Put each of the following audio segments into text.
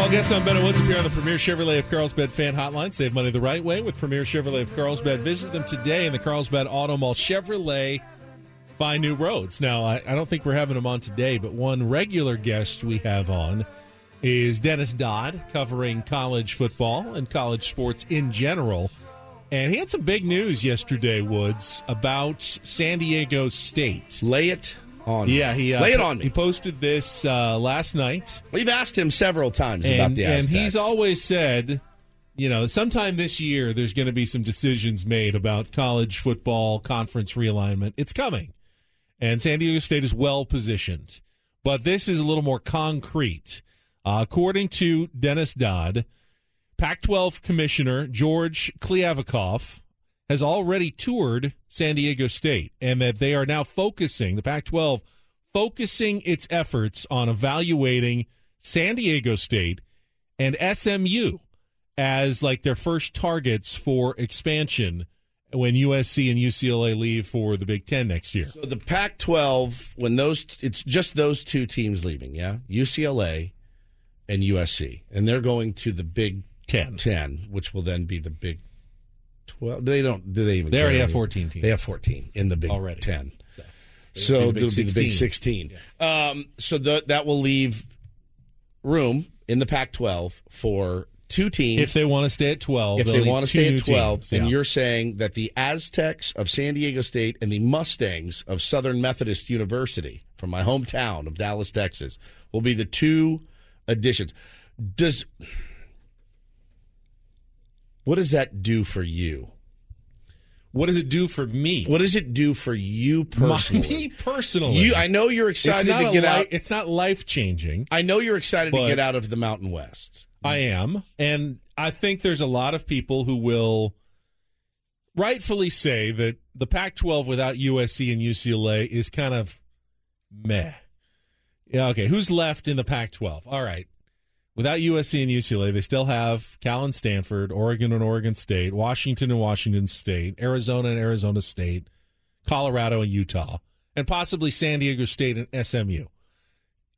Well, guests on Ben Woods appear on the Premier Chevrolet of Carlsbad fan hotline. Save money the right way with Premier Chevrolet of Carlsbad. Visit them today in the Carlsbad Auto Mall. Chevrolet, find new roads. Now, I, I don't think we're having them on today, but one regular guest we have on is Dennis Dodd, covering college football and college sports in general. And he had some big news yesterday, Woods, about San Diego State. Lay it on me. Yeah, he uh, lay it on me. He posted this uh, last night. We've asked him several times about and, the and he's always said, you know, sometime this year there's going to be some decisions made about college football conference realignment. It's coming, and San Diego State is well positioned, but this is a little more concrete. Uh, according to Dennis Dodd, Pac-12 Commissioner George Kliavkoff has already toured San Diego State, and that they are now focusing the Pac-12 focusing its efforts on evaluating San Diego State and SMU as like their first targets for expansion when USC and UCLA leave for the Big Ten next year. So the Pac-12, when those, it's just those two teams leaving. Yeah, UCLA and USC, and they're going to the Big Ten. Ten, which will then be the Big Twelve. They don't. Do they even? They care already have 14 teams. They have fourteen in the Big Already. Ten. So, So the the Big 16. 16. Um, so the, that will leave room in the Pac-12 for two teams. If they want to stay at 12, if they want to stay at 12, teams. and Yeah. you're saying that the Aztecs of San Diego State and the Mustangs of Southern Methodist University from my hometown of Dallas, Texas, will be the two additions. Does what does that do for you? What does it do for me? What does it do for you My- personally? me personally. You, I know you're excited to get li- out. It's not life changing. I know you're excited to get out of the Mountain West. I am. And I think there's a lot of people who will rightfully say that the Pac 12 without USC and UCLA is kind of meh. Yeah, okay. Who's left in the Pac 12? All right. Without USC and UCLA, they still have Cal and Stanford, Oregon and Oregon State, Washington and Washington State, Arizona and Arizona State, Colorado and Utah, and possibly San Diego State and SMU.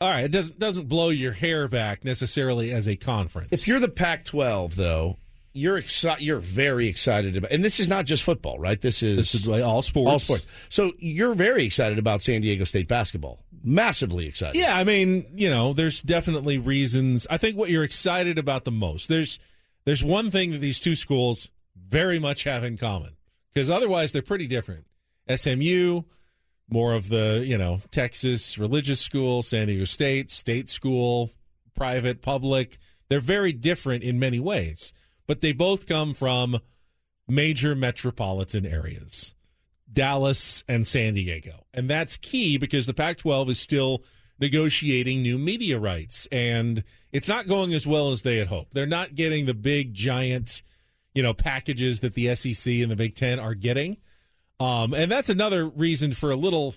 All right, it doesn't doesn't blow your hair back necessarily as a conference. If you're the Pac-12, though, you're excited. You're very excited about, and this is not just football, right? This is, this is like all sports, all sports. So you're very excited about San Diego State basketball. Massively excited. Yeah, I mean, you know, there's definitely reasons. I think what you're excited about the most. There's there's one thing that these two schools very much have in common because otherwise they're pretty different. SMU, more of the you know Texas religious school, San Diego State state school, private, public. They're very different in many ways, but they both come from major metropolitan areas. Dallas and San Diego. And that's key because the Pac 12 is still negotiating new media rights and it's not going as well as they had hoped. They're not getting the big giant, you know, packages that the SEC and the Big 10 are getting. Um, and that's another reason for a little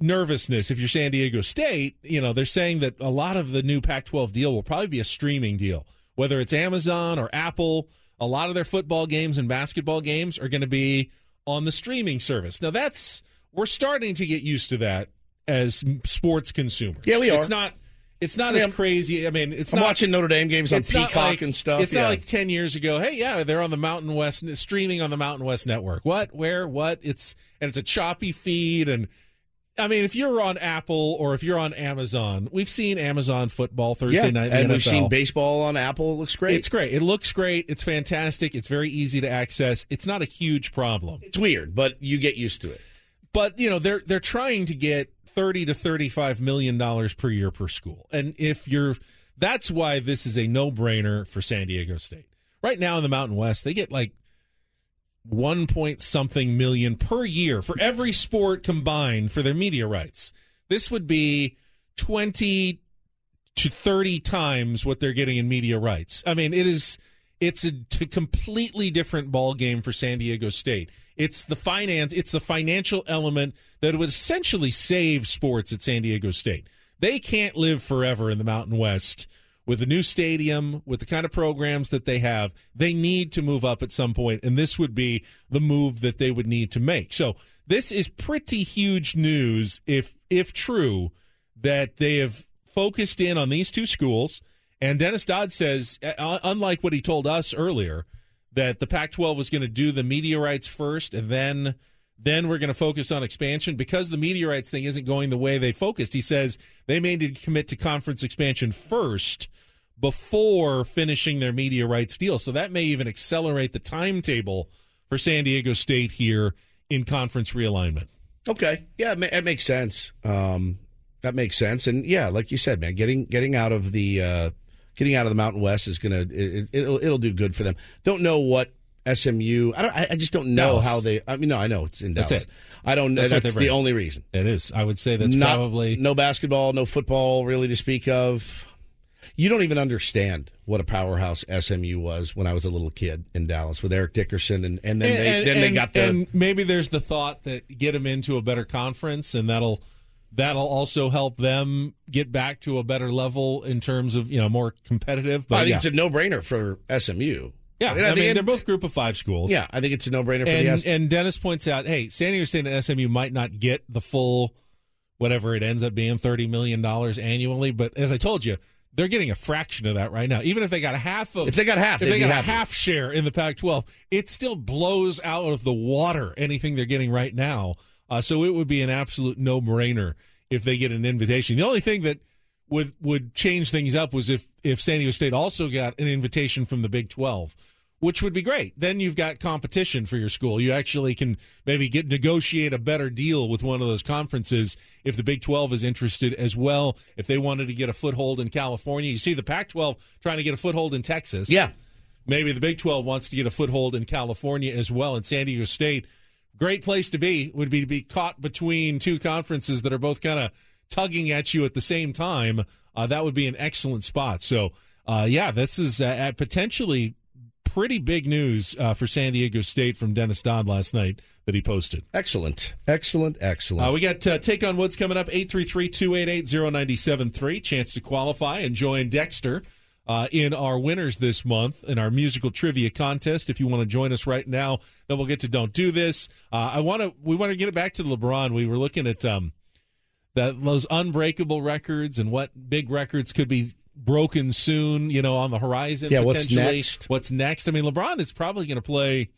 nervousness if you're San Diego State. You know, they're saying that a lot of the new Pac 12 deal will probably be a streaming deal, whether it's Amazon or Apple. A lot of their football games and basketball games are going to be on the streaming service. Now, that's, we're starting to get used to that as sports consumers. Yeah, we are. It's not. It's not mean, as crazy. I mean, it's I'm not watching Notre Dame games on Peacock like- and stuff. It's yeah. not like ten years ago. Hey, yeah, they're on the Mountain West streaming on the Mountain West network. What? Where? What? It's and it's a choppy feed, and I mean, if you're on Apple or if you're on Amazon, we've seen Amazon football Thursday yeah, night. and NFL. we've seen baseball on Apple. It looks great. It's great. It looks great. It's fantastic. It's very easy to access. It's not a huge problem. It's weird, but you get used to it. But you know, they're they're trying to get thirty to thirty-five million dollars per year per school, and if you're, that's why this is a no-brainer for San Diego State. Right now in the Mountain West, they get like one point something million per year for every sport combined for their media rights. This would be 20 to 30 times what they're getting in media rights. I mean, it is it's it's a completely different ball game for San Diego State. It's the finance, it's the financial element that would essentially save sports at San Diego State. They can't live forever in the Mountain West with a new stadium, with the kind of programs that they have. They need to move up at some point, and this would be the move that they would need to make. So this is pretty huge news if if true that they have focused in on these two schools. And Dennis Dodd says, uh, unlike what he told us earlier, that the Pac-12 was going to do the media rights first, and then then we're going to focus on expansion because the rights thing isn't going the way they focused. He says they may need to commit to conference expansion first before finishing their rights deal. So that may even accelerate the timetable for San Diego State here in conference realignment. Okay, yeah, it, ma- it makes sense. Um, that makes sense, and yeah, like you said, man, getting getting out of the uh, getting out of the Mountain West is gonna it, it'll it'll do good for them. Don't know what SMU. I don't. I I just don't know Dallas. how they. I mean, no, I know it's in Dallas. That's it. I don't. That's That's, the only reason. It is. I would say that's Not- probably no basketball, no football, really to speak of. You don't even understand what a powerhouse SMU was when I was a little kid in Dallas with Eric Dickerson, and, and then they and, then they got the and maybe there's the thought that get them into a better conference and that'll that'll also help them get back to a better level in terms of you know more competitive but I think yeah, it's a no brainer for SMU. Yeah. And I, mean it- they're both group of five schools Yeah, I think it's a no brainer for and, the S. and Dennis points out hey San Diego State and SMU might not get the full whatever it ends up being 30 million dollars annually but as I told you they're getting a fraction of that right now even if they got half of If they got half, if they'd they got happy. a half share in the Pac-12, it still blows out of the water anything they're getting right now. Uh, so it would be an absolute no-brainer if they get an invitation. The only thing that would would change things up was if if San Diego State also got an invitation from the Big 12, which would be great. Then you've got competition for your school. You actually can maybe get negotiate a better deal with one of those conferences if the Big 12 is interested as well. If they wanted to get a foothold in California, you see the Pac-12 trying to get a foothold in Texas. Yeah. Maybe the Big 12 wants to get a foothold in California as well. And San Diego State, great place to be, would be to be caught between two conferences that are both kind of tugging at you at the same time. Uh, that would be an excellent spot. So, uh, yeah, this is uh, at potentially pretty big news uh, for San Diego State from Dennis Dodd last night that he posted. excellent, excellent, excellent. Uh, we got uh, Take on Woods coming up, 833-288-0973. Chance to qualify and join Dexter uh, in our winners this month in our musical trivia contest. If you want to join us right now, then we'll get to Don't Do This. Uh, I want to. We want to get it back to LeBron. We were looking at um, that those unbreakable records and what big records could be broken soon. You know, on the horizon. Yeah, what's next? What's next? I mean, LeBron is probably going to play.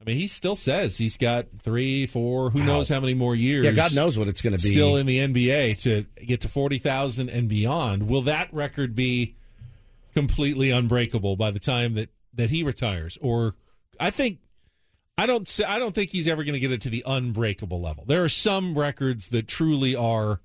I mean, he still says he's got three, four, who Wow. knows how many more years. yeah, God knows what it's going to be. Still in the NBA to get to 40,000 and beyond. Will that record be completely unbreakable by the time that, that he retires? Or I think I don't I don't think he's ever going to get it to the unbreakable level. There are some records that truly are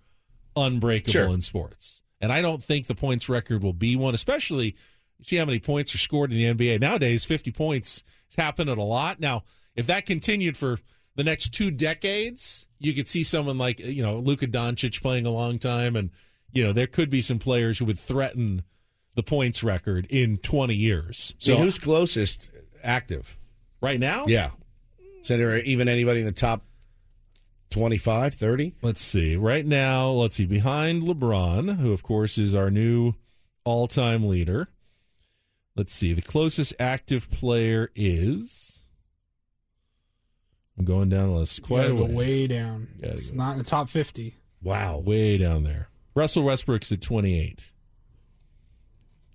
unbreakable Sure. in sports. And I don't think the points record will be one, especially you see how many points are scored in the NBA. Nowadays, 50 points is happening a lot. Now, if that continued for the next two decades, you could see someone like, you know, Luka Doncic playing a long time. And, you know, there could be some players who would threaten the points record in 20 years. So So who's closest active? right now, Yeah. Is there even anybody in the top 25, 30? Let's see. Right now, let's see. Behind LeBron, who of course is our new all-time leader. Let's see. The closest active player is. I'm going down the list quite a go way down. It's go. not in the top 50. Wow. way down there. Russell Westbrook's at 28.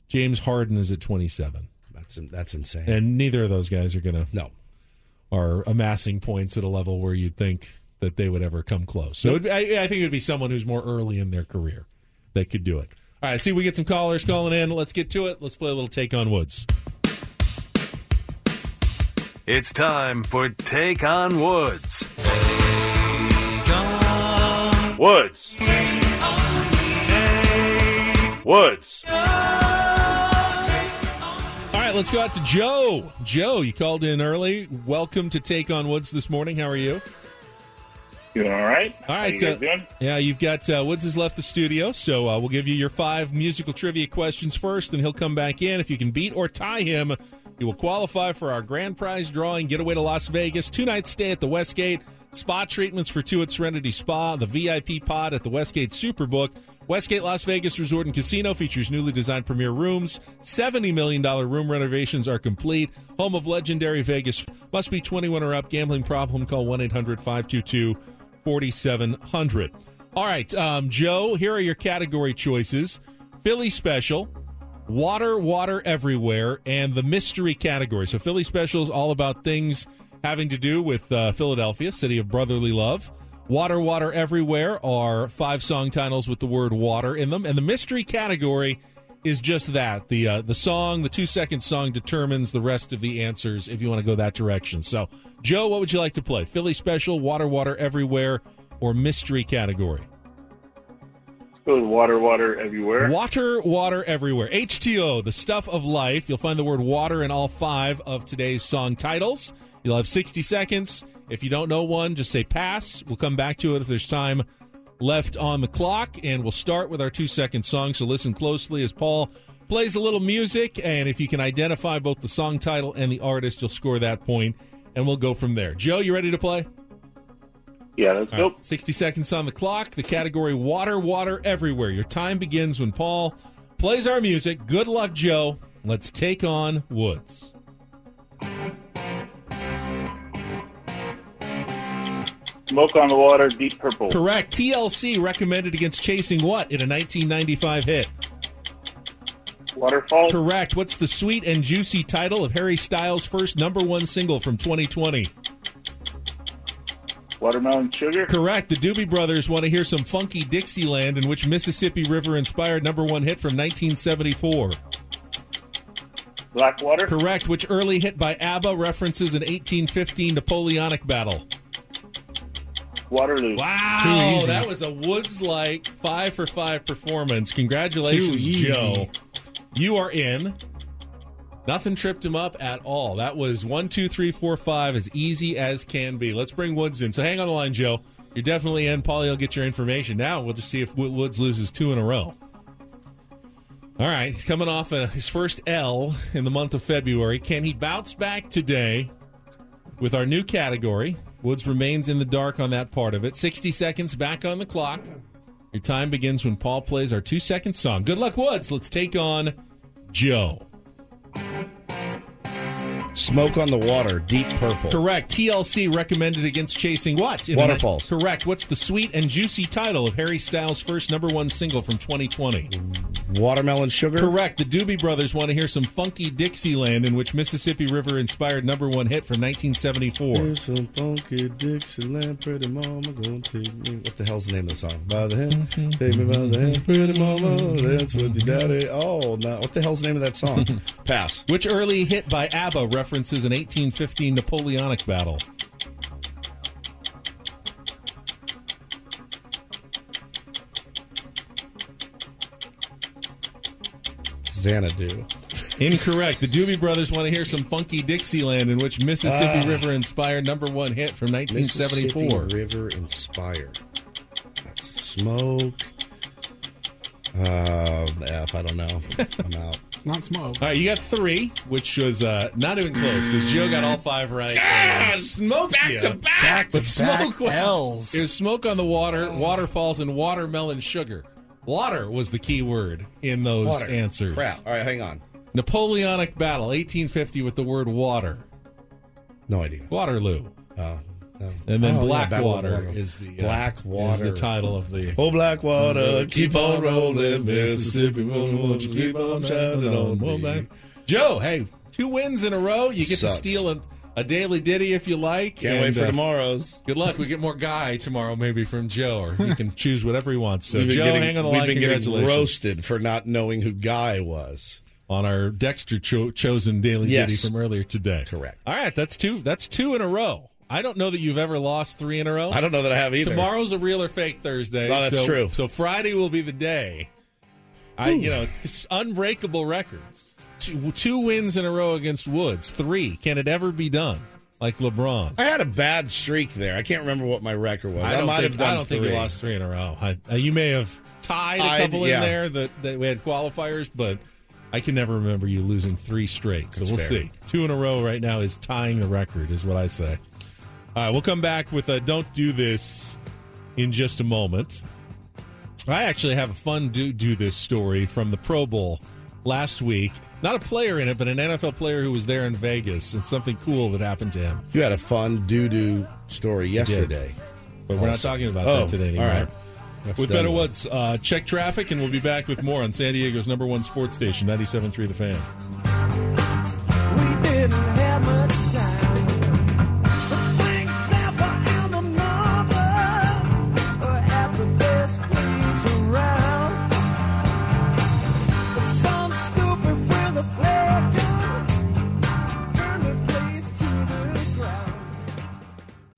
James Harden is at 27, That's that's insane. and neither of those guys are gonna no. Are amassing points at a level where you'd think that they would ever come close. So it, I, I think it would be someone who's more early in their career that could do it. All right, see, we get some callers calling in. Let's get to it. Let's play a little take on Woods. It's time for Take on Woods. Woods. Woods. All right, let's go out to Joe. Joe, you called in early. Welcome to Take on Woods this morning. How are you? Doing all right? All right, you uh, yeah, you've got uh, Woods has left the studio, so uh, we'll give you your five musical trivia questions first, then he'll come back in. If you can beat or tie him, you will qualify for our grand prize drawing, get away to Las Vegas, two nights stay at the Westgate, spa treatments for two at Serenity Spa, the VIP pod at the Westgate Superbook. Westgate Las Vegas Resort and Casino features newly designed premier rooms. $70 million room renovations are complete. Home of legendary Vegas. Must be 21 or up. Gambling problem? Call 1 800 522 4700. All right, um, Joe, here are your category choices Philly Special, Water, Water Everywhere, and the Mystery category. So, Philly Special is all about things having to do with uh, Philadelphia, city of brotherly love. Water, Water Everywhere are five song titles with the word water in them. And the mystery category is just that. The uh, the song, the two second song determines the rest of the answers if you want to go that direction. So, Joe, what would you like to play? Philly Special, Water, Water Everywhere, or Mystery category? Go with water, water everywhere. Water, water everywhere. H2O, the stuff of life. You'll find the word water in all five of today's song titles. You'll have 60 seconds. If you don't know one, just say pass. We'll come back to it if there's time left on the clock. And we'll start with our two second song. So listen closely as Paul plays a little music. And if you can identify both the song title and the artist, you'll score that point, And we'll go from there. Joe, you ready to play? Yeah, let's go. right, 60 seconds on the clock. The category water, water everywhere. Your time begins when Paul plays our music. Good luck, Joe. Let's take on Woods. Smoke on the water, deep purple. Correct. TLC recommended against chasing what in a 1995 hit? Waterfall. Correct. What's the sweet and juicy title of Harry Styles' first number one single from 2020? Watermelon sugar. Correct. The Doobie Brothers want to hear some funky Dixieland, in which Mississippi River inspired number one hit from 1974. Black water. Correct. Which early hit by ABBA references an 1815 Napoleonic battle? Waterloo. Wow, that was a Woods like five for five performance. Congratulations, Joe. You are in. Nothing tripped him up at all. That was one, two, three, four, five, as easy as can be. Let's bring Woods in. So hang on the line, Joe. You're definitely in. Paulie will get your information. Now we'll just see if Woods loses two in a row. All right, he's coming off uh, his first L in the month of February. Can he bounce back today with our new category? Woods remains in the dark on that part of it. 60 seconds back on the clock. Your time begins when Paul plays our two second song. Good luck, Woods. Let's take on Joe. Smoke on the water, deep purple. Correct. TLC recommended against chasing what? Waterfalls. Correct. What's the sweet and juicy title of Harry Styles' first number one single from 2020? Watermelon sugar. Correct. The Doobie Brothers want to hear some funky Dixieland, in which Mississippi River inspired number one hit from 1974. Here's some funky Dixieland, pretty mama gonna take me. What the hell's the name of the song? By the hand, mm-hmm. take me by the hand, mm-hmm. pretty mama, dance with your daddy. Oh, no. What the hell's the name of that song? Pass. Which early hit by ABBA references an 1815 Napoleonic battle? Xanadu. Incorrect. The Doobie Brothers want to hear some funky Dixieland, in which Mississippi Ah. River inspired number one hit from 1974. Mississippi River inspired. Smoke. Uh, F, I don't know. I'm out. It's not smoke. All right, you got three, which was uh, not even close because Joe got all five right. and smoke back you. to back. Back to But smoke back was L's. it was smoke on the water, waterfalls, and watermelon sugar. Water was the key word in those Water. answers. Crap. All right, hang on. Napoleonic battle, 1850, with the word water. No idea. Waterloo. Oh. Oh. And then Oh, yeah, Black Battle of Water Waterloo. is the uh, Black is the title of the. Oh, Blackwater, keep on rolling, Mississippi, won't you keep on shining on me. Joe, hey, two wins in a row. You get Sucks. to steal a, a daily ditty if you like. Can't and, wait for uh, tomorrow's. Good luck. We get more guy tomorrow, maybe from Joe, or he can choose whatever he wants. So, we've been Joe, getting, hang on the we've line. been getting roasted for not knowing who Guy was. on our Dexter cho- chosen daily Yes. ditty from earlier today. Correct. All right, that's two. That's two in a row. I don't know that you've ever lost three in a row. I don't know that I have either. Tomorrow's a real or fake Thursday. Oh, that's so, true. So Friday will be the day. I, you know, it's unbreakable records. Two, two wins in a row against Woods. Three. Can it ever be done like LeBron? I had a bad streak there. I can't remember what my record was. I, don't might think, have done I don't think you lost three in a row. I, uh, you may have tied a couple yeah. in there that, that we had qualifiers, but I can never remember you losing three straight. So That's we'll fair. see. Two in a row right now is tying the record, is what I say. All right, we'll come back with a Don't Do This in just a moment. I actually have a fun do do this story from the Pro Bowl last week. Not a player in it, but an NFL player who was there in Vegas and something cool that happened to him. You had a fun doo doo story yesterday. But we're not talking about Oh, that today all anymore. right. That's with done Better with. Woods, uh, check traffic, and we'll be back with more on San Diego's number one sports station, 97.3 The Fan.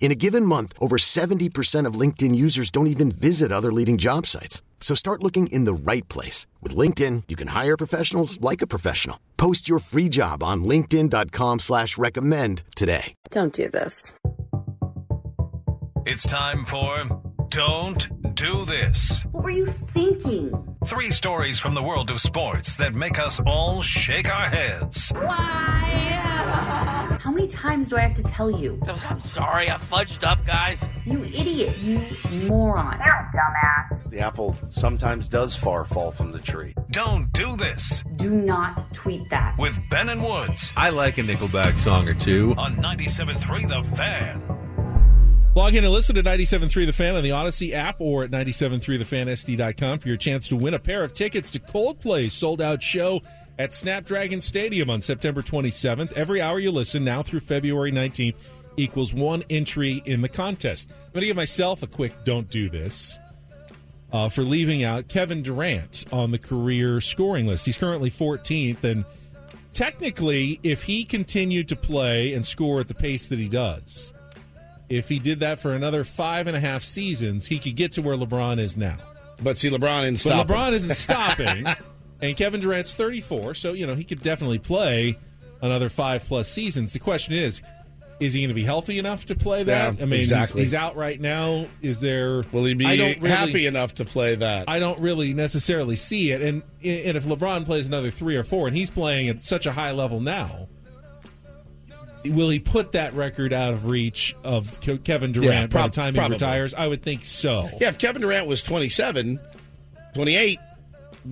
In a given month, over 70% of LinkedIn users don't even visit other leading job sites. So start looking in the right place. With LinkedIn, you can hire professionals like a professional. Post your free job on linkedin.com slash recommend today. Don't do this. It's time for Don't Do This. What were you thinking? Three stories from the world of sports that make us all shake our heads. How many times do I have to tell you? I'm sorry, I fudged up, guys. You idiot. You moron. Now, dumbass. The apple sometimes does far fall from the tree. Don't Do This Do not tweet that. with Ben and Woods I like a Nickelback song or two. on 97.3 The Fan. Log in and listen to 97.3 The Fan on the Audacy app or at 97.3thefansd.com for your chance to win a pair of tickets to Coldplay's sold-out show at Snapdragon Stadium on September 27th. Every hour you listen now through February 19th equals one entry in the contest. I'm going to give myself a quick don't do this uh, for leaving out Kevin Durant on the career scoring list. He's currently 14th, and technically, if he continued to play and score at the pace that he does, if he did that for another five and a half seasons, he could get to where LeBron is now. But see, LeBron isn't But stopping. LeBron isn't stopping, and Kevin Durant's 34, so you know he could definitely play another five plus seasons. The question is, Is he going to be healthy enough to play that? Yeah, I mean, he's- exactly. he's, out right now. Is there? Will he be really- happy enough to play that? I don't really necessarily see it. And and if LeBron plays another three or four, and he's playing at such a high level now, will he put that record out of reach of Kevin Durant Yeah, by the time probably. he retires? I would think so. yeah, if Kevin Durant was 27, 28,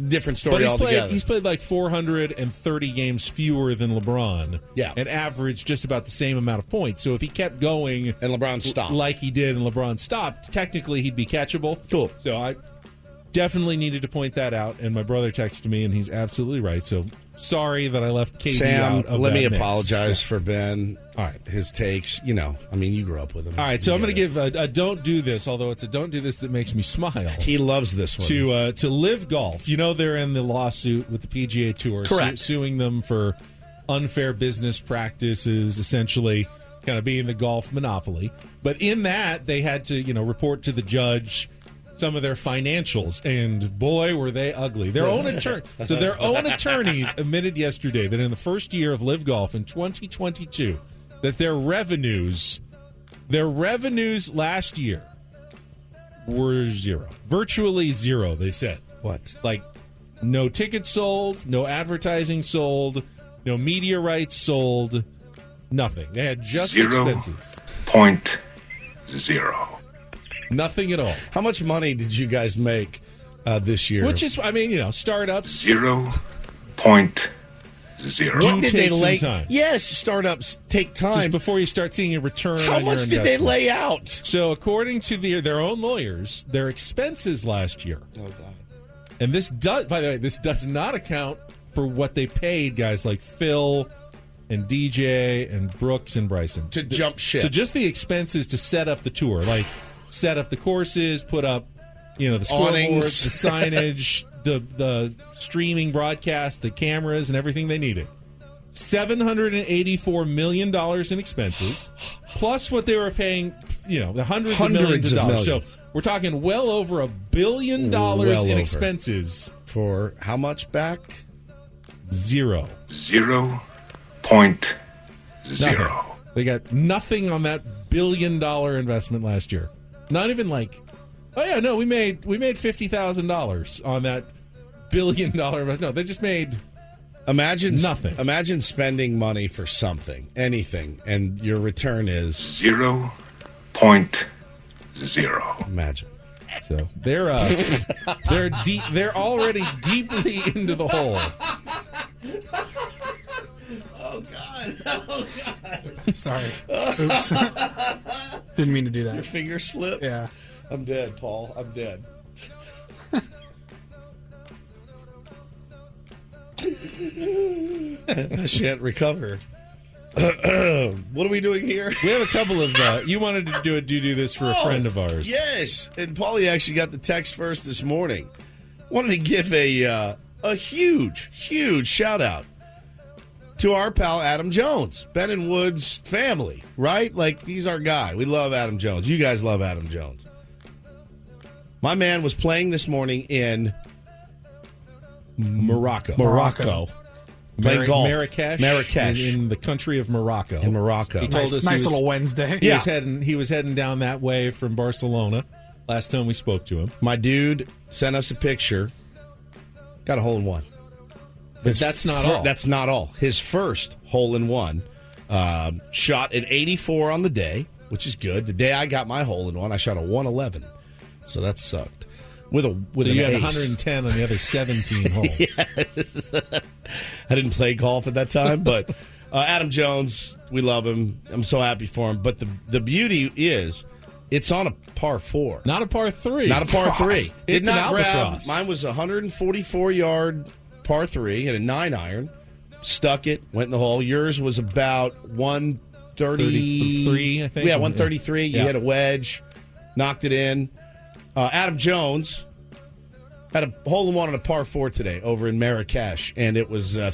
different story But he's altogether. played, he's played like 430 games fewer than LeBron. Yeah. And averaged just about the same amount of points. So if he kept going and LeBron stopped. like he did and LeBron stopped, technically he'd be catchable. Cool. So I definitely needed to point that out. And my brother texted me, and he's absolutely right. So sorry that I left KD Sam, out let me mix. apologize for Ben. All right. His takes, you know, I mean, you grew up with him. All right, so You I'm going to give a, a "Don't Do This," although it's a "Don't Do This" that makes me smile. He loves this one. to uh, to LIV Golf. You know they're in the lawsuit with the PGA Tour, su- Correct. suing them for unfair business practices, essentially kind of being the golf monopoly. But in that, they had to you know report to the judge some of their financials, and boy, were they ugly. Their own attorney, so their own attorneys admitted yesterday that in the first year of LIV Golf in 2022, that their revenues, their revenues last year were zero, virtually zero. They said what? like no tickets sold, no advertising sold, no media rights sold, nothing. They had just Zero. expenses, Point zero. Nothing at all. How much money did you guys make uh, this year? Which is, I mean, you know, startups. Zero point zero. what do did they take lay? time. Yes, startups take Just time. before you start seeing a return. How on much your did they lay out? So, according to the, their own lawyers, their expenses last year, Oh God. and this does, by the way, this does not account for what they paid guys like Phil and DJ and Brooks and Bryson To jump ship. So just the expenses to set up the tour, like set up the courses, put up, you know, the scoreboards, the signage, the the streaming broadcast, the cameras, and everything they needed. Seven hundred and eighty-four million dollars in expenses, plus what they were paying, you know, the hundreds, Hundreds of millions of of dollars. millions. So we're talking well over a billion dollars Well in over. expenses. For how much back? Zero. Zero point Nothing. They got nothing on that billion dollar investment last year. Not even like, oh yeah, no, we made we made fifty thousand dollars on that billion dollar investment. No, they just made Imagine Nothing. Imagine spending money for something, anything, and your return is Zero point zero. imagine. so they're uh, they're deep. They're already deeply into the hole. Sorry. Oops. Didn't mean to do that. Your finger slipped. Yeah. I'm dead, Paul. I'm dead. I shan't recover. what are we doing here? We have a couple of. Uh, you wanted to do a do do this for a friend of ours. Yes, and Paulie actually got the text first this morning. Wanted to give a uh, a huge, huge shout out to our pal Adam Jones, Ben and Woods family. Right, like he's our guy. We love Adam Jones. You guys love Adam Jones. My man was playing this morning in Morocco. Morocco. Playing Mar- golf. Marrakesh, Marrakesh. in, in the country of Morocco. In Morocco. He told Nice, us he nice was- little Wednesday. He Yeah. was heading. He was heading down that way from Barcelona. Last time we spoke to him, My dude sent us a picture. Got a hole in one. But that's not all. That's not all. His first hole in one. Um, shot an 84 on the day, which is good. The day I got my hole in one, I shot a 111. So that sucked. With a with so you had ace. 110 on the other 17 holes. I didn't play golf at that time, but uh, Adam Jones, we love him. I'm so happy for him. But the the beauty is, it's on a par four. Not a par three. Not a par Gosh, three. It's Did not grab. albatross. Mine was a 144 yard par three and a nine iron. Stuck it, went in the hole. Yours was about 130. 33, I think. Yeah, 133. You hit a wedge, knocked it in. Uh, Adam Jones had a hole in one on a par four today over in Marrakesh, and it was uh,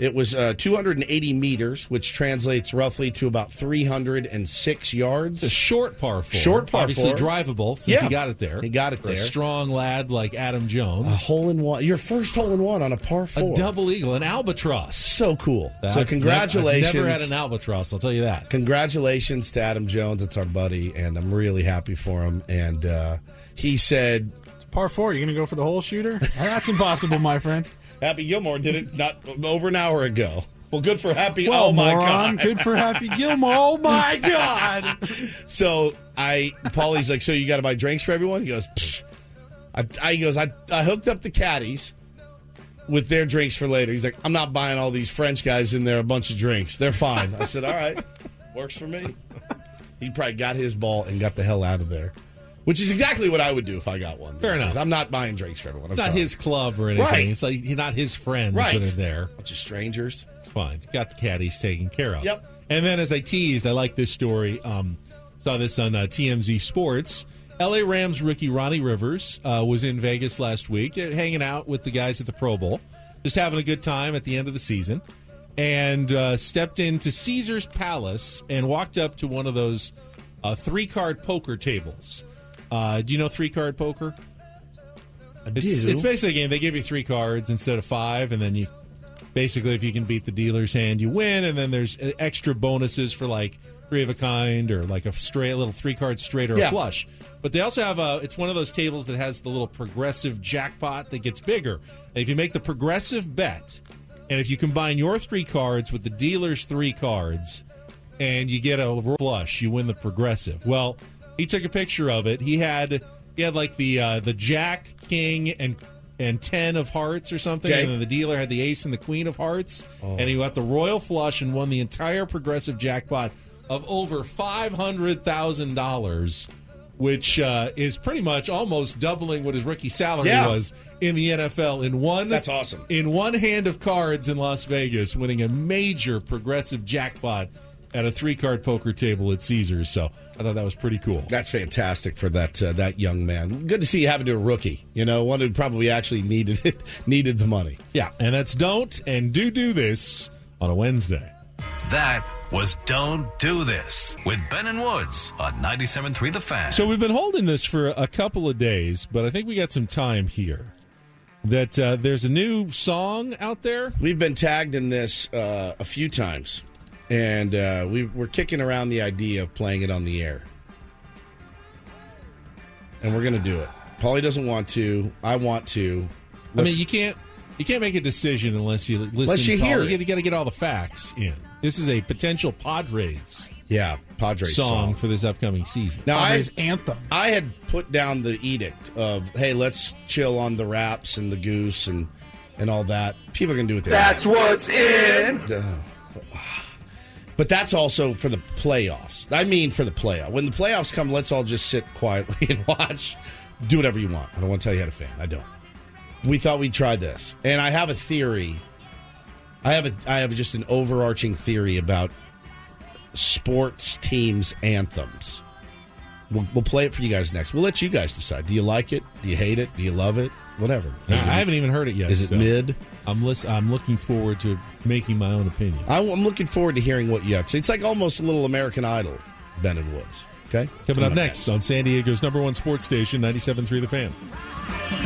It was uh, 280 meters, which translates roughly to about 306 yards. It's a short par four. Short par Obviously four. drivable since Yeah. he got it there. He got it For A there. strong lad like Adam Jones. A hole in one. Your first hole in one on a par four. A double eagle, an albatross. So cool. I've so nev- congratulations. I've never had an albatross, I'll tell you that. Congratulations to Adam Jones. It's our buddy, and I'm really happy for him. And uh, he said, Par four, you going to go for the hole shooter? That's impossible, my friend. Happy Gilmore did it not over an hour ago. Well, good for Happy. Oh well, oh my moron. god, Good for Happy Gilmore. Oh my god. So I, Paulie's like, so you got to buy drinks for everyone? He goes, Psh. I, I he goes, I, I hooked up the caddies with their drinks for later. He's like, I'm not buying all these French guys in there a bunch of drinks. They're fine. I said, all right, works for me. He probably got his ball and got the hell out of there, which is exactly what I would do if I got one. Fair enough. days. I'm not buying drinks for everyone. It's I'm not sorry. his club or anything. Right. It's like not his friends Right. that are there. bunch of strangers. It's fine. Got the caddies taken care of. Yep. And then, as I teased, I like this story. Um, saw this on uh, TMZ Sports. LA Rams rookie Ronnie Rivers uh, was in Vegas last week, uh, hanging out with the guys at the Pro Bowl, just having a good time at the end of the season, and uh, stepped into Caesar's Palace and walked up to one of those uh, three card poker tables. Uh, do you know three card poker? It's, do. it's basically a game. They give you three cards instead of five, and then you basically, if you can beat the dealer's hand, you win. And then there's uh, extra bonuses for like three of a kind or like a straight, a little three card straight or Yeah. a flush. But they also have a. It's one of those tables that has the little progressive jackpot that gets bigger. And if you make the progressive bet, and if you combine your three cards with the dealer's three cards, and you get a flush, you win the progressive. Well, he took a picture of it. He had he had like the uh, the Jack, King, and and ten of hearts or something, Okay. and then the dealer had the Ace and the Queen of hearts, and he got the royal flush and won the entire progressive jackpot of over five hundred thousand dollars. Which uh, is pretty much almost doubling what his rookie salary Yeah. was in the NFL in one. That's awesome. In one hand of cards in Las Vegas, winning a major progressive jackpot at a three-card poker table at Caesars. So I thought that was pretty cool. That's fantastic for that uh, that young man. Good to see you happen to a rookie. You know, one who probably actually needed it, needed the money. Yeah, and that's don't and do do this on a Wednesday. That was Don't Do This with Ben and Woods on 97.3 The Fan. So we've been holding this for a couple of days, but I think we got some time here. That uh, there's a new song out there. We've been tagged in this uh, a few times, and uh, we, we're kicking around the idea of playing it on the air. And we're going to do it. Paulie doesn't want to. I want to. I mean, you can't you can't make a decision unless you listen. Unless you to all- hear you got to get all the facts in. This is a potential Padres yeah, Padres song, song. for this upcoming season. Now, I, Padres anthem. I had put down the edict of, hey, let's chill on the wraps and the goose and, and all that. People are going to do what they That's what's in. want. But that's also for the playoffs. I mean, for the playoff. When the playoffs come, let's all just sit quietly and watch. Do whatever you want. I don't want to tell you how to fan. I don't. We thought we'd try this, and I have a theory. I have a I have just an overarching theory about sports teams anthems. We'll, we'll play it for you guys next. We'll let you guys decide. Do you like it? Do you hate it? Do you love it? Whatever. I I haven't even heard it yet. Is it so mid? I'm lis- I'm looking forward to making my own opinion. I, I'm looking forward to hearing what you have to say. It's like almost a little American Idol, Ben and Woods. Okay? Coming up next on San Diego's number one sports station, 97.3 The Fan.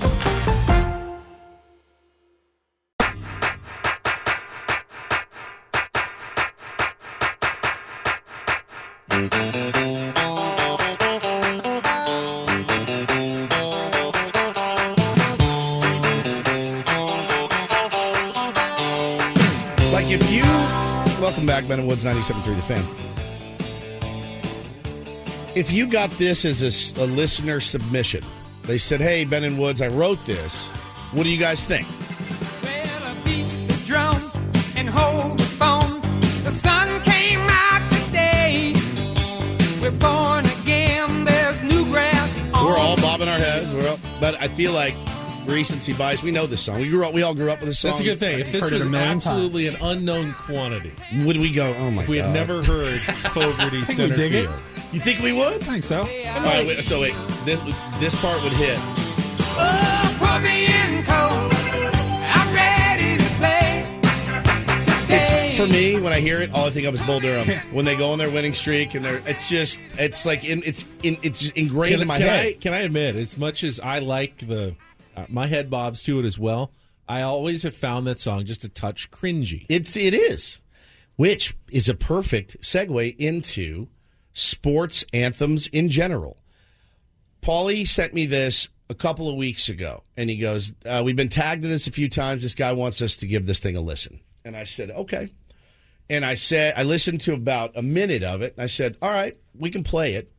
Back, Ben and Woods 97.3 The Fan. If you got this as a listener submission, they said, "Hey, Ben and Woods, I wrote this. What do you guys think?" the drum and hold the phone. The sun came out today. We're born again. There's new grass. We're all bobbing our heads. All, but I feel like recency bias. We know this song. We grew up. We all grew up with this song. That's a good thing. If this was absolutely an unknown quantity, would we go? Oh my God. if we god! had never heard Fogerty think center we dig it. You think we would? I think so. All right, wait, so wait, this this part would hit. Oh, put me in cold. I'm ready to play. It's for me when I hear it, all I think of is Bull Durham when they go on their winning streak, and they're. It's just, it's like in, it's in, it's ingrained Can, in my can head. I, can I admit, as much as I like the, uh, my head bobs to it as well. I always have found that song just a touch cringy. It's it is, which is a perfect segue into sports anthems in general. Paulie sent me this a couple of weeks ago, and he goes, uh, "We've been tagged in this a few times. This guy wants us to give this thing a listen." And I said, "Okay." And I said, I listened to about a minute of it. And I said, "All right, we can play it."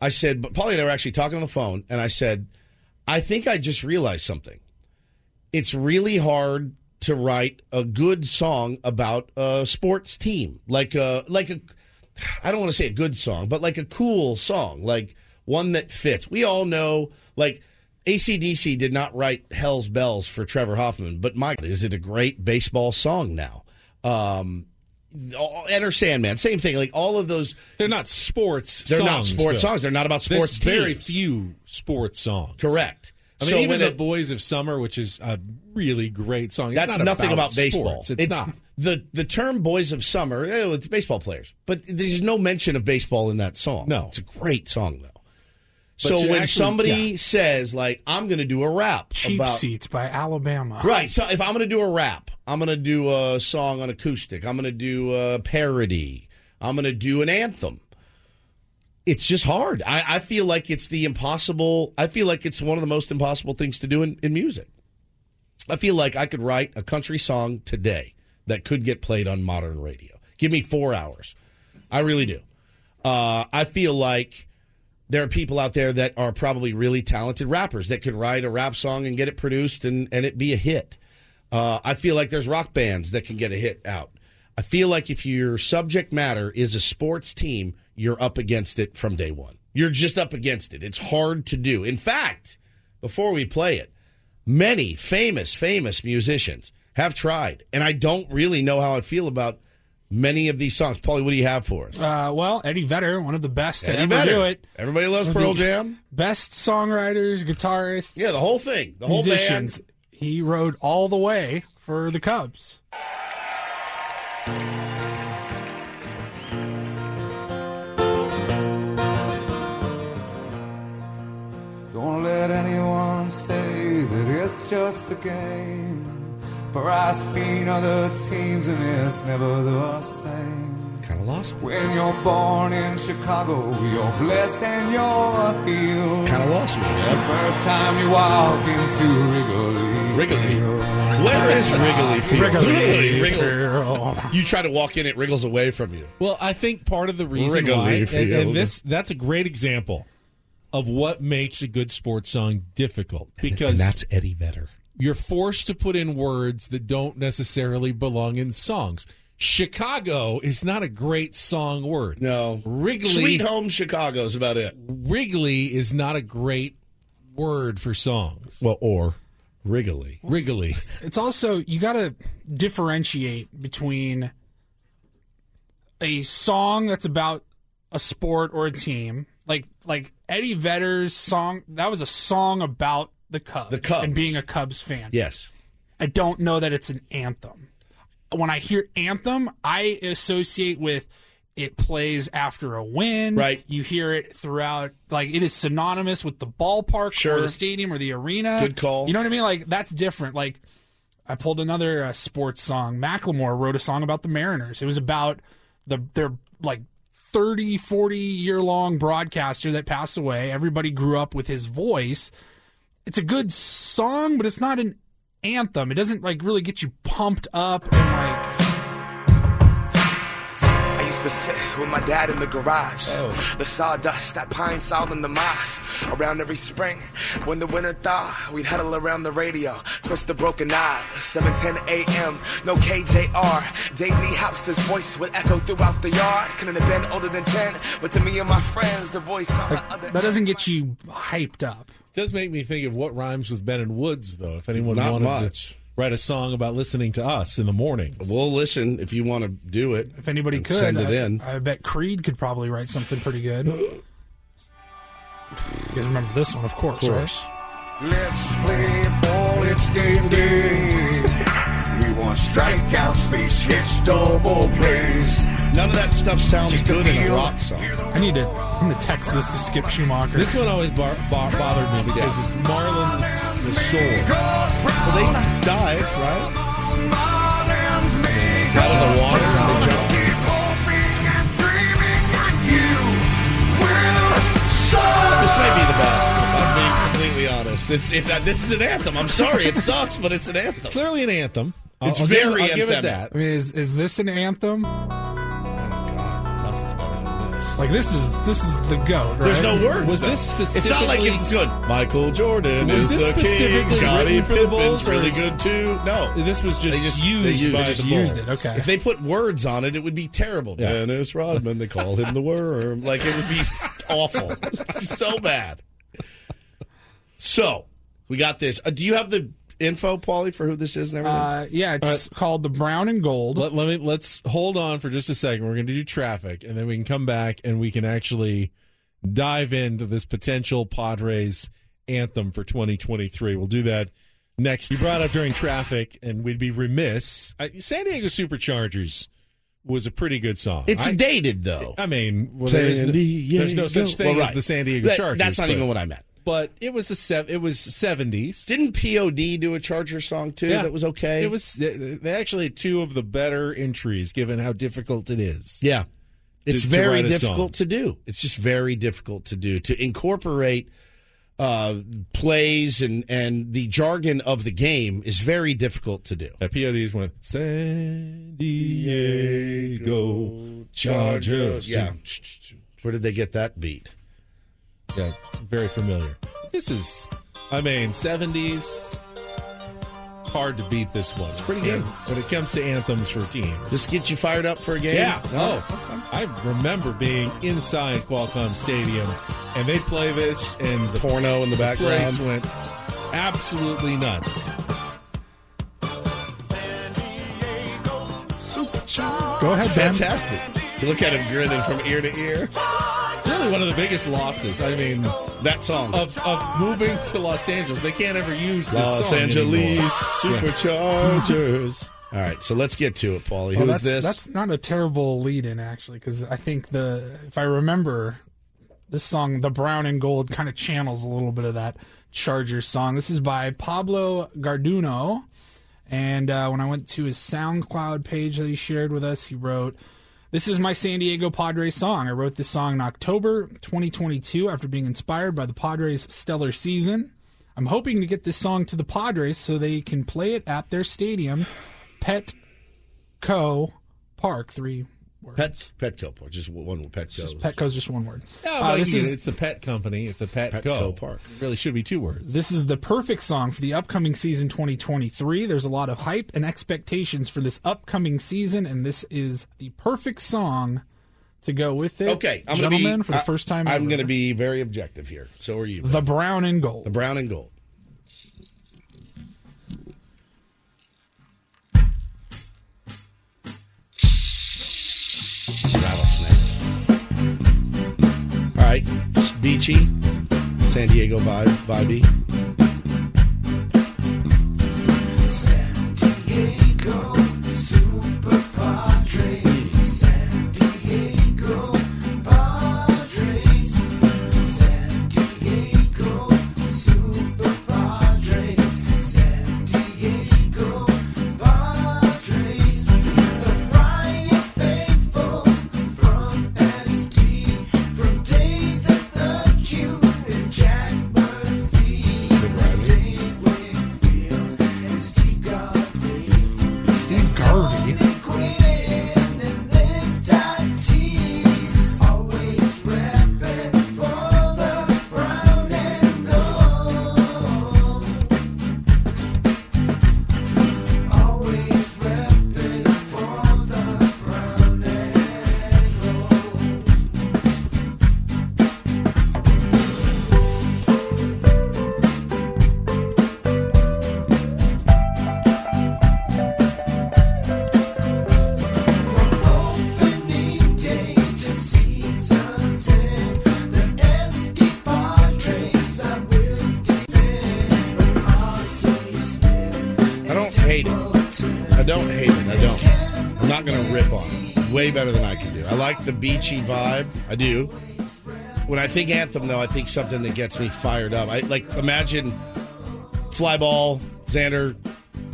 I said, but Paulie and I were actually talking on the phone, and I said, "I think I just realized something." it's really hard to write a good song about a sports team like a like a I don't want to say a good song, but like a cool song, like one that fits. We all know like ACDC did not write Hell's Bells for Trevor Hoffman, but my God, is it a great baseball song now? Um Enter Sandman, same thing. Like all of those, they're not sports. They're songs, not sports though. songs. They're not about There's sports very teams. few sports songs. Correct. I mean, So even the it- Boys of Summer, which is a really great song. It's That's not nothing about, sports. baseball. It's, not. the the term "boys of summer." Oh, it's baseball players, but there's no mention of baseball in that song. No, it's a great song though. So when actually- somebody yeah. says like, "I'm going to do a rap Cheap about," Seats by Alabama. right? So if I'm going to do a rap, I'm going to do a song on acoustic. I'm going to do a parody. I'm going to do an anthem. It's just hard. I, I feel like it's the impossible. I feel like it's one of the most impossible things to do in, in music. I feel like I could write a country song today that could get played on modern radio. Give me four hours. I really do. Uh, I feel like there are people out there that are probably really talented rappers that could write a rap song and get it produced and, and it be a hit. Uh, I feel like there's rock bands that can get a hit out. I feel like if your subject matter is a sports team, you're up against it from day one. You're just up against it. It's hard to do. In fact, before we play it, many famous, famous musicians have tried, and I don't really know how I feel about many of these songs. Paulie, what do you have for us? Uh, well, Eddie Vedder, one of the best to Eddie ever Vedder. do it. Everybody loves One Pearl Jam. Best songwriters, guitarists. Yeah, the whole thing, the whole band. He rode all the way for the Cubs. Don't let anyone say that it's just a game. For I've seen other teams and it's never the same. Kind of lost. When you're born in Chicago, you're blessed and you're healed. Kind of lost me. The first time you walk into Wrigley. Wrigley. Where is Wrigley Field? Wrigley Wrigley. You try to walk in, it wriggles away from you. Well, I think part of the reason Wrigley why, and, and this that's a great example of what makes a good sports song difficult because and that's Eddie Vedder. You're forced to put in words that don't necessarily belong in songs. Chicago is not a great song word. No. Wrigley Sweet Home Chicago is about it. Wrigley is not a great word for songs. Well, or Wrigley. Wrigley. It's also you got to differentiate between a song that's about a sport or a team, like like Eddie Vedder's song. That was a song about the Cubs, The Cubs. and being a Cubs fan. Yes. I don't know that it's an anthem. When I hear anthem, I associate with it plays after a win. Right. You hear it throughout, like it is synonymous with the ballpark or Sure. the stadium or the arena. Good call. You know what I mean? Like that's different. Like I pulled another uh, sports song. Macklemore wrote a song about the Mariners. It was about the their like 30, 40 year long broadcaster that passed away. Everybody grew up with his voice. It's a good song, but it's not an anthem. It doesn't like really get you pumped up and like to sit with my dad in the garage. Oh. The sawdust, that pine saw in the moss. Around every spring, when the winter thaw, we'd huddle around the radio, twist a broken eye. 7:10 a.m., no KJR. Dave Niehaus's voice would echo throughout the yard. Couldn't have been older than 10, but to me and my friends, the voice on the other. that doesn't get you hyped up. It does make me think of what rhymes with Ben and Woods, though. If anyone Not wanted much. to write a song about listening to us in the morning, We'll listen if you want to do it. If anybody could send it I, in. I bet Creed could probably write something pretty good. You guys remember this one, of course, Of course. right? Let's play ball, it's game day. We want strikeouts, base hits, double plays. None of that stuff sounds good in a rock song. I need to. I'm gonna text this to Skip Schumaker. this one always bar- bar- bothered me because it's Marlins the Soul. Well, they dive, right? Out of the water they jump. This may be the best, if I'm being completely honest. It's if that, this is an anthem. I'm sorry, it sucks, but it's an anthem. It's clearly an anthem. I'll- It's I'll give- very I'll give it that. I mean, is is this an anthem? Like this is this is the goat. Right? There's no words. Was though. this It's not like it's good. Michael Jordan is the king. specifically Scottie written for the Pippen's really is- good too. No, This was just, They just- used they used- by they just the used it, okay. If they put words on it, it would be terrible. Yeah. Dennis Rodman, they call him the worm. Like it would be awful, so bad. So we got this. Uh, do you have the info, Paulie, for who this is and everything? Uh, yeah, it's called the Brown and Gold. Let, let me let's hold on for just a second. We're going to do traffic, and then we can come back and we can actually dive into this potential Padres anthem for 2023. We'll do that next. You brought up during traffic, and we'd be remiss. Uh, San Diego Superchargers was a pretty good song. it's I, dated though. I mean, well, there's, no, there's no such thing Well, as the San Diego That- Chargers. That's not but- even what I meant. But it was the sev- it was 70s. Didn't POD do a Charger song too? Yeah. That was okay. It was they actually had two of the better entries, given how difficult it is. Yeah. It's to very a difficult song. to do. It's just very difficult to do to incorporate uh, plays and and the jargon of the game is very difficult to do. That PODs went San Diego Chargers. Yeah. Where did they get that beat? Yeah, very familiar. This is, I mean, seventies. It's hard to beat this one. It's pretty good. when it comes to anthems for teams. This gets you fired up for a game? Yeah. No? Oh, oh I remember being inside Qualcomm Stadium, and they play this, and the Porno in the place background. went absolutely nuts. Go ahead, Ben. Fantastic. You look at him grinning from ear to ear. It's really one of the biggest losses. I mean, That song. of of moving to Los Angeles, they can't ever use this Los song Angeles anymore. Superchargers. All right, so let's get to it, Paulie. Well, Who's that's, this? That's not a terrible lead in actually, because I think the if I remember this song, the Brown and Gold, kind of channels a little bit of that Chargers song. This is by Pablo Garduno, and uh, when I went to his SoundCloud page that he shared with us, he wrote. This is my San Diego Padres song. I wrote this song in October 2022 after being inspired by the Padres' stellar season. I'm hoping to get this song to the Padres so they can play it at their stadium, Petco Park. Three words. Pet Petco Park. Just one Petco. Just Petco's just one word. Yeah, Uh, but this is it's a pet company. It's a pet Petco go Park. It really should be two words. this is the perfect song for the upcoming season 2023. There's a lot of hype and expectations for this upcoming season, and this is the perfect song to go with it. Okay, I'm gentlemen, be, for the I- first time. I'm going to be very objective here. So are you? the brown and gold. the brown and gold. Right? Beachy, San Diego vibe, vibey. Better than I can do. I like the beachy vibe. I do. When I think anthem, though, I think something that gets me fired up. I like imagine fly ball. Xander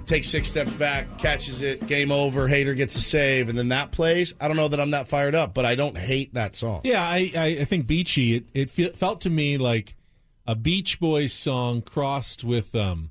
takes six steps back, catches it, game over. Hader gets a save, and then that plays. I don't know that I'm that fired up, but I don't hate that song. Yeah, I, I, I think Beachy. It, it fe- felt to me like a Beach Boys song crossed with um,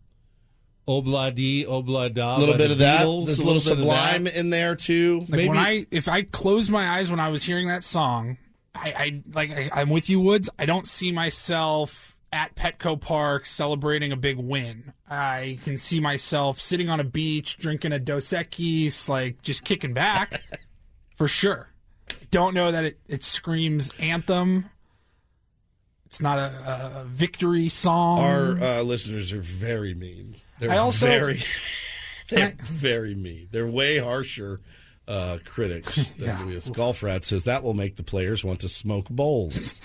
Obladi Oblada. A little bit of that. Beatles, There's a a little bit of that. sublime in there too. Like when I if I closed my eyes when I was hearing that song, I, I like I, I'm with you, Woods. I don't see myself at Petco Park celebrating a big win. I can see myself sitting on a beach drinking a Dos Equis, like just kicking back for sure. Don't know that it, it screams anthem. It's not a, a victory song. Our uh, listeners are very mean. They're I also- very, they're Can very mean. They're way harsher uh, critics than Yeah. we is. Golf Rat says that will make the players want to smoke bowls.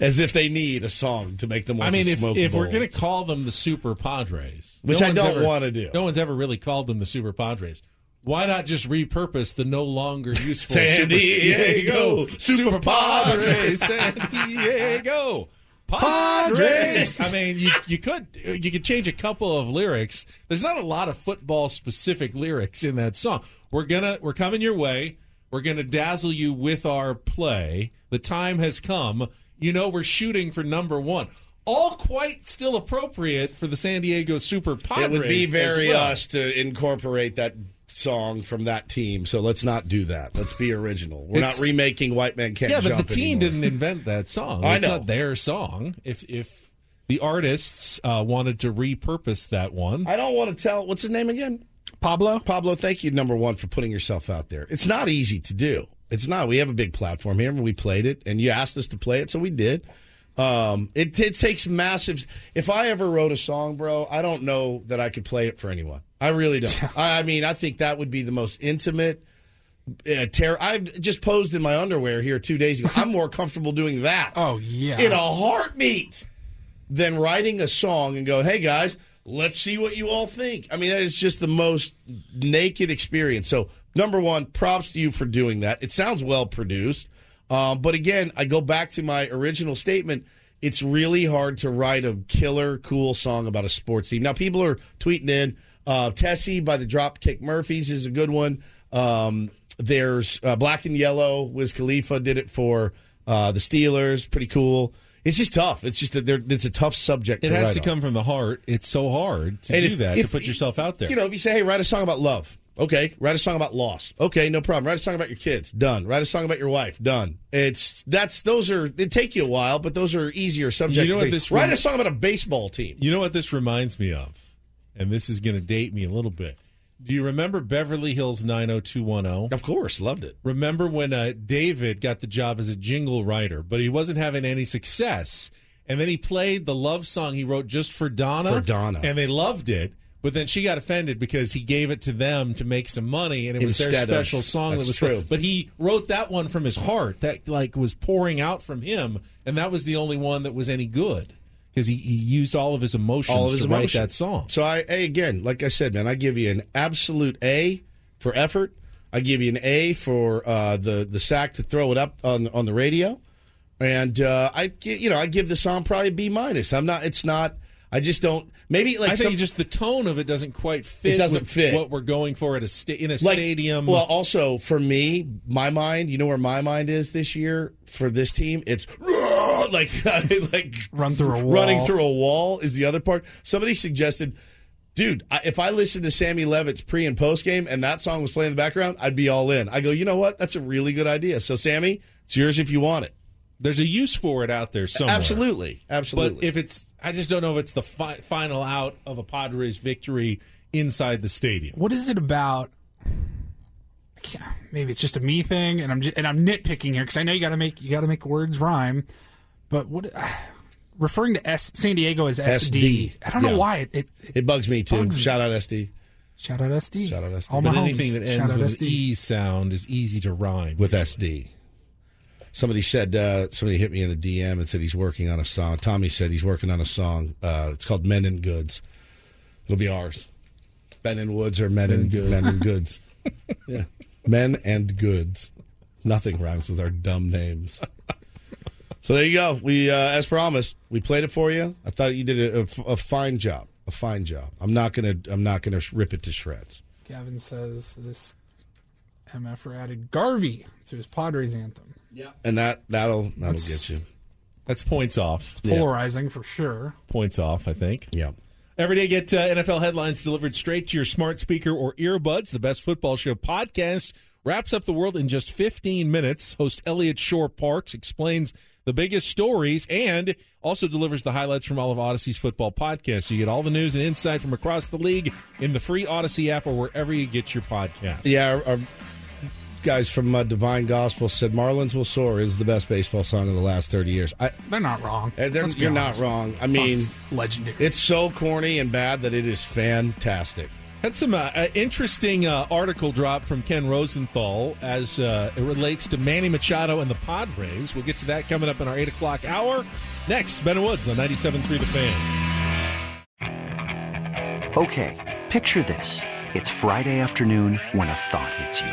As if they need a song to make them want I mean, to if, smoke if we're going to call them the Super Padres, Which no I don't wanna do. No one's ever really called them the Super Padres. Why not just repurpose the no longer useful San Super- Diego Super Padres. San Diego Padres. Padres. I mean, you you could you could change a couple of lyrics. There's not a lot of football specific lyrics in that song. We're gonna we're coming your way. We're gonna dazzle you with our play. The time has come. You know we're shooting for number one. All quite still appropriate for the San Diego Super Padres. it would be very well. us to incorporate that song from that team. So let's not do that. Let's be original. We're It's- not remaking White Man Can't yeah, but the team anymore. didn't invent that song. I it's know. not their song. If if the artists uh, wanted to repurpose that one, I don't want to tell. What's his name again? Pablo. Pablo, thank you, number one, for putting yourself out there. It's not easy to do. It's not. We have a big platform here, and we played it, and you asked us to play it, so we did. Um, it, it takes massive. If I ever wrote a song, bro, I don't know that I could play it for anyone. I really don't. I, I mean, I think that would be the most intimate. Uh, ter- I just posed in my underwear here two days ago. I'm more comfortable doing that. Oh yeah. in a heartbeat than writing a song and going, "Hey guys, let's see what you all think." I mean, that is just the most naked experience. So, number one, props to you for doing that. It sounds well produced, um, but again, I go back to my original statement. It's really hard to write a killer, cool song about a sports team. Now, people are tweeting in. Uh, Tessie by the Dropkick Murphys is a good one. Um, there's uh, Black and Yellow. Wiz Khalifa did it for uh, the Steelers. Pretty cool. It's just tough. It's just that it's a tough subject. it to has to on. come from the heart. It's so hard to And do if- that if- to put yourself out there. You know, if you say, "Hey, write a song about love," okay. Write a song about loss, okay. No problem. Write a song about your kids, done. Write a song about your wife, done. It's that's those are they take you a while, but those are easier subjects. You know what this write rem- a song about a baseball team. You know what this reminds me of? And this is going to date me a little bit. Do you remember Beverly Hills 90210? Of course, loved it. Remember when uh, David got the job as a jingle writer, but he wasn't having any success. And then he played the love song he wrote just for Donna. For Donna. And they loved it. But then she got offended because he gave it to them to make some money, and it was their Instead of- special song that was true. But he wrote that one from his heart. That like was pouring out from him, and that was the only one that was any good because he, he used all of his emotions all of his to write that song. So I, I again, like I said, man, I give you an absolute A for effort. I give you an A for uh, the the sack to throw it up on on the radio, and uh, I you know I give the song probably a B minus. I'm not. It's not. I just don't. Maybe like I think some- just the tone of it doesn't quite fit. It doesn't with fit. what we're going for at a sta- in a like, stadium. Well, also for me, my mind. You know where my mind is this year for this team. It's like like Run through a wall. running through a wall is the other part. Somebody suggested, dude, I, if I listened to Sammy Levitt's pre and post game and that song was playing in the background, I'd be all in. I go, you know what? That's a really good idea. So, Sammy, it's yours if you want it. There's a use for it out there somewhere. Absolutely, absolutely. But if it's, I just don't know if it's the fi- final out of a Padres victory inside the stadium. What is it about? Maybe it's just a me thing, and I'm just, and I'm nitpicking here because I know you got to make you got to make words rhyme. But what referring to S, San Diego as SD, SD. I don't know why it, it it bugs me too. bugs me. Shout out SD. Shout out SD. Shout out SD. All my But homies. anything that ends out with SD. an E sound is easy to rhyme. with SD. Somebody said uh, somebody hit me in the DM and said he's working on a song. Tommy said he's working on a song. Uh, it's called Men and Goods. It'll be ours. Ben and Woods or Men and Men and Goods. yeah, Men and Goods. Nothing rhymes with our dumb names. So there you go. We, uh, as promised, we played it for you. I thought you did a, a- a fine job. A fine job. I'm not gonna. I'm not gonna rip it to shreds. Gavin says this MFR added Garvey to his Padres anthem. Yeah. And that that'll that'll That's- get you. That's points off. It's polarizing for sure. Points off, I think. Yeah. Every day, get uh, NFL headlines delivered straight to your smart speaker or earbuds. The Best Football Show podcast wraps up the world in just 15 minutes. Host Elliot Shorr-Parks explains the biggest stories and also delivers the highlights from all of Audacy's football podcasts. So you get all the news and insight from across the league in the free Odyssey app or wherever you get your podcast. Yeah, our, our guys from uh, Divine Gospel said "Marlins Will Soar" is the best baseball song of the last thirty years. I, They're not wrong. uh, they're- you're not wrong. I mean, Song's legendary. it's so corny and bad that it is fantastic. Had some uh, uh, interesting uh, article drop from Ken Rosenthal as uh, it relates to Manny Machado and the Padres. We'll get to that coming up in our 8 o'clock hour. Next, Ben Woods on 97.3 The Fan. Okay, picture this. It's Friday afternoon when a thought hits you.